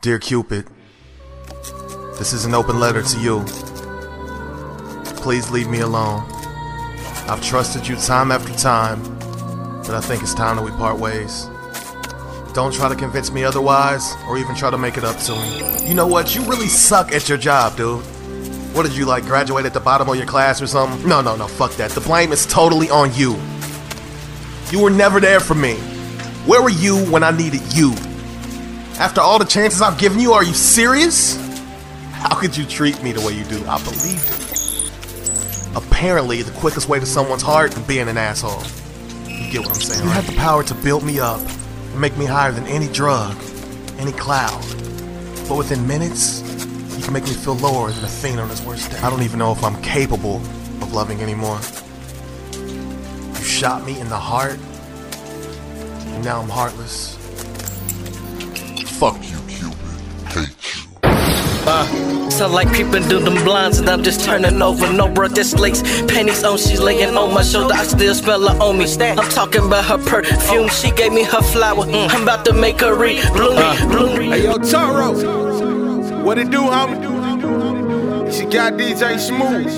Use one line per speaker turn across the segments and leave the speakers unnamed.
Dear Cupid, this is an open letter to you. Please leave me alone. I've trusted you time after time, but I think it's time that we part ways. Don't try to convince me otherwise, or even try to make it up to me. You know what? You really suck at your job, dude. What did you like, graduate at the bottom of your class or something? No, no, no, fuck that. The blame is totally on you. You were never there for me. Where were you when I needed you? After all the chances I've given you, are you serious? How could you treat me the way you do? I believed it. Apparently, the quickest way to someone's heart is being an asshole. You get what I'm saying? You have the power to build me up and make me higher than any drug, any cloud. But within minutes, you can make me feel lower than a fiend on his worst day. I don't even know if I'm capable of loving anymore. You shot me in the heart, and now I'm heartless.
Fuck you, Cupid. Hate you.
Uh, sound like creeping through them blinds and I'm just turning over. No bro, this lace panties on, she's laying on my shoulder. I still smell her on me. I'm talking about her perfume. She gave me her flower. Mm, I'm about to make her re bloom, uh, bloom.
Hey yo, Taro, what it do, homie? She got DJ Smooth,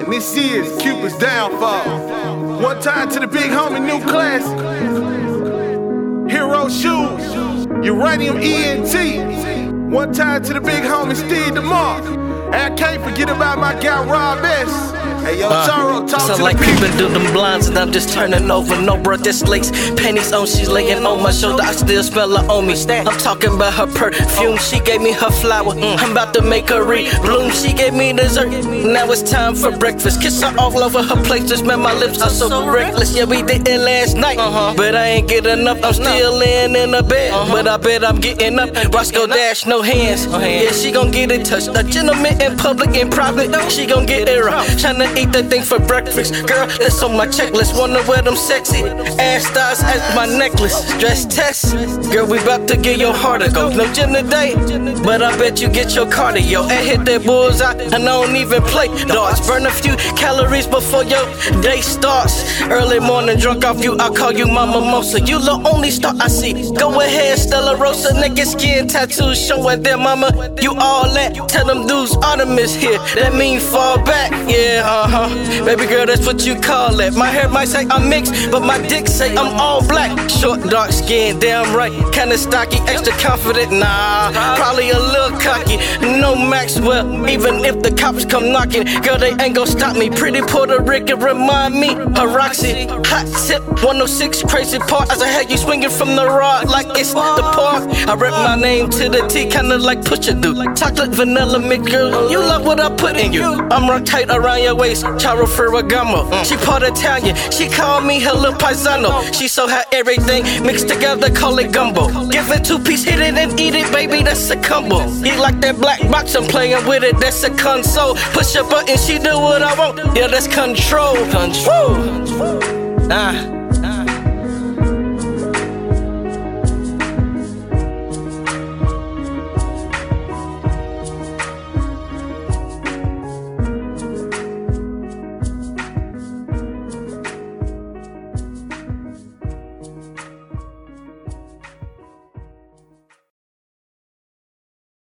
and this is Cupid's downfall. One time to the big homie, new class. Hero shoes, uranium ENT. One time to the big homie Steve DeMark. And I can't forget about my guy Rob S. Hey yo, uh, Taro, talk
Sound
to
like
the people.
creeping through them blinds and I'm just turning over. No bro, this lace panties on, she's laying on my shoulder. I still smell her on me. I'm talking about her perfume. She gave me her flower. Mm, I'm about to make her re bloom. She gave me dessert. Now it's time for breakfast. Kiss her all over her place. Just man, my lips are so reckless. Yeah, we did it last night, but I ain't get enough. I'm still laying in the bed, but I bet I'm getting up. Roscoe Dash, no hands. Yeah, she gon' get it touched. A gentleman in public and private, she gon' get it right. Tryna eat that thing for breakfast. Girl, that's on my checklist. Wanna wear them sexy ass stars as my necklace. Dress test. Girl, we about to get your heart a go. No gym today, but I bet you get your cardio and hit that bullseye. And I don't even play darts. Burn a few calories before your day starts. Early morning drunk off you, I call you my mimosa. You the only star I see. Go ahead, Stella Rosa, naked skin tattoos showing their mama. You all that. Tell them dudes Artemis here. That mean fall back. Uh huh. Baby girl, that's what you call it. My hair might say I'm mixed, but my dick say I'm all black. Short, dark skin, damn right. Kinda stocky, extra confident. Nah, probably a little cocky. No Maxwell, even if the cops come knocking. Girl, they ain't gon' stop me. Pretty Puerto Rican remind me of Roxy. Hot tip 106, crazy part. As I had you swinging from the rod like it's the park. I rep my name to the T, kinda like Pusha do. Chocolate vanilla mix, girl. You love what I put in you. I'm rock tight around your waist. Charo Ferragamo. She part Italian. She call me her little paisano. She so hot everything mixed together, call it gumbo. Give it two piece, hit it and eat it, baby. That's a combo. Eat like that black box, I'm playing with it. That's a console. Push a button, she do what I want. Yeah, that's control. Control. Ah.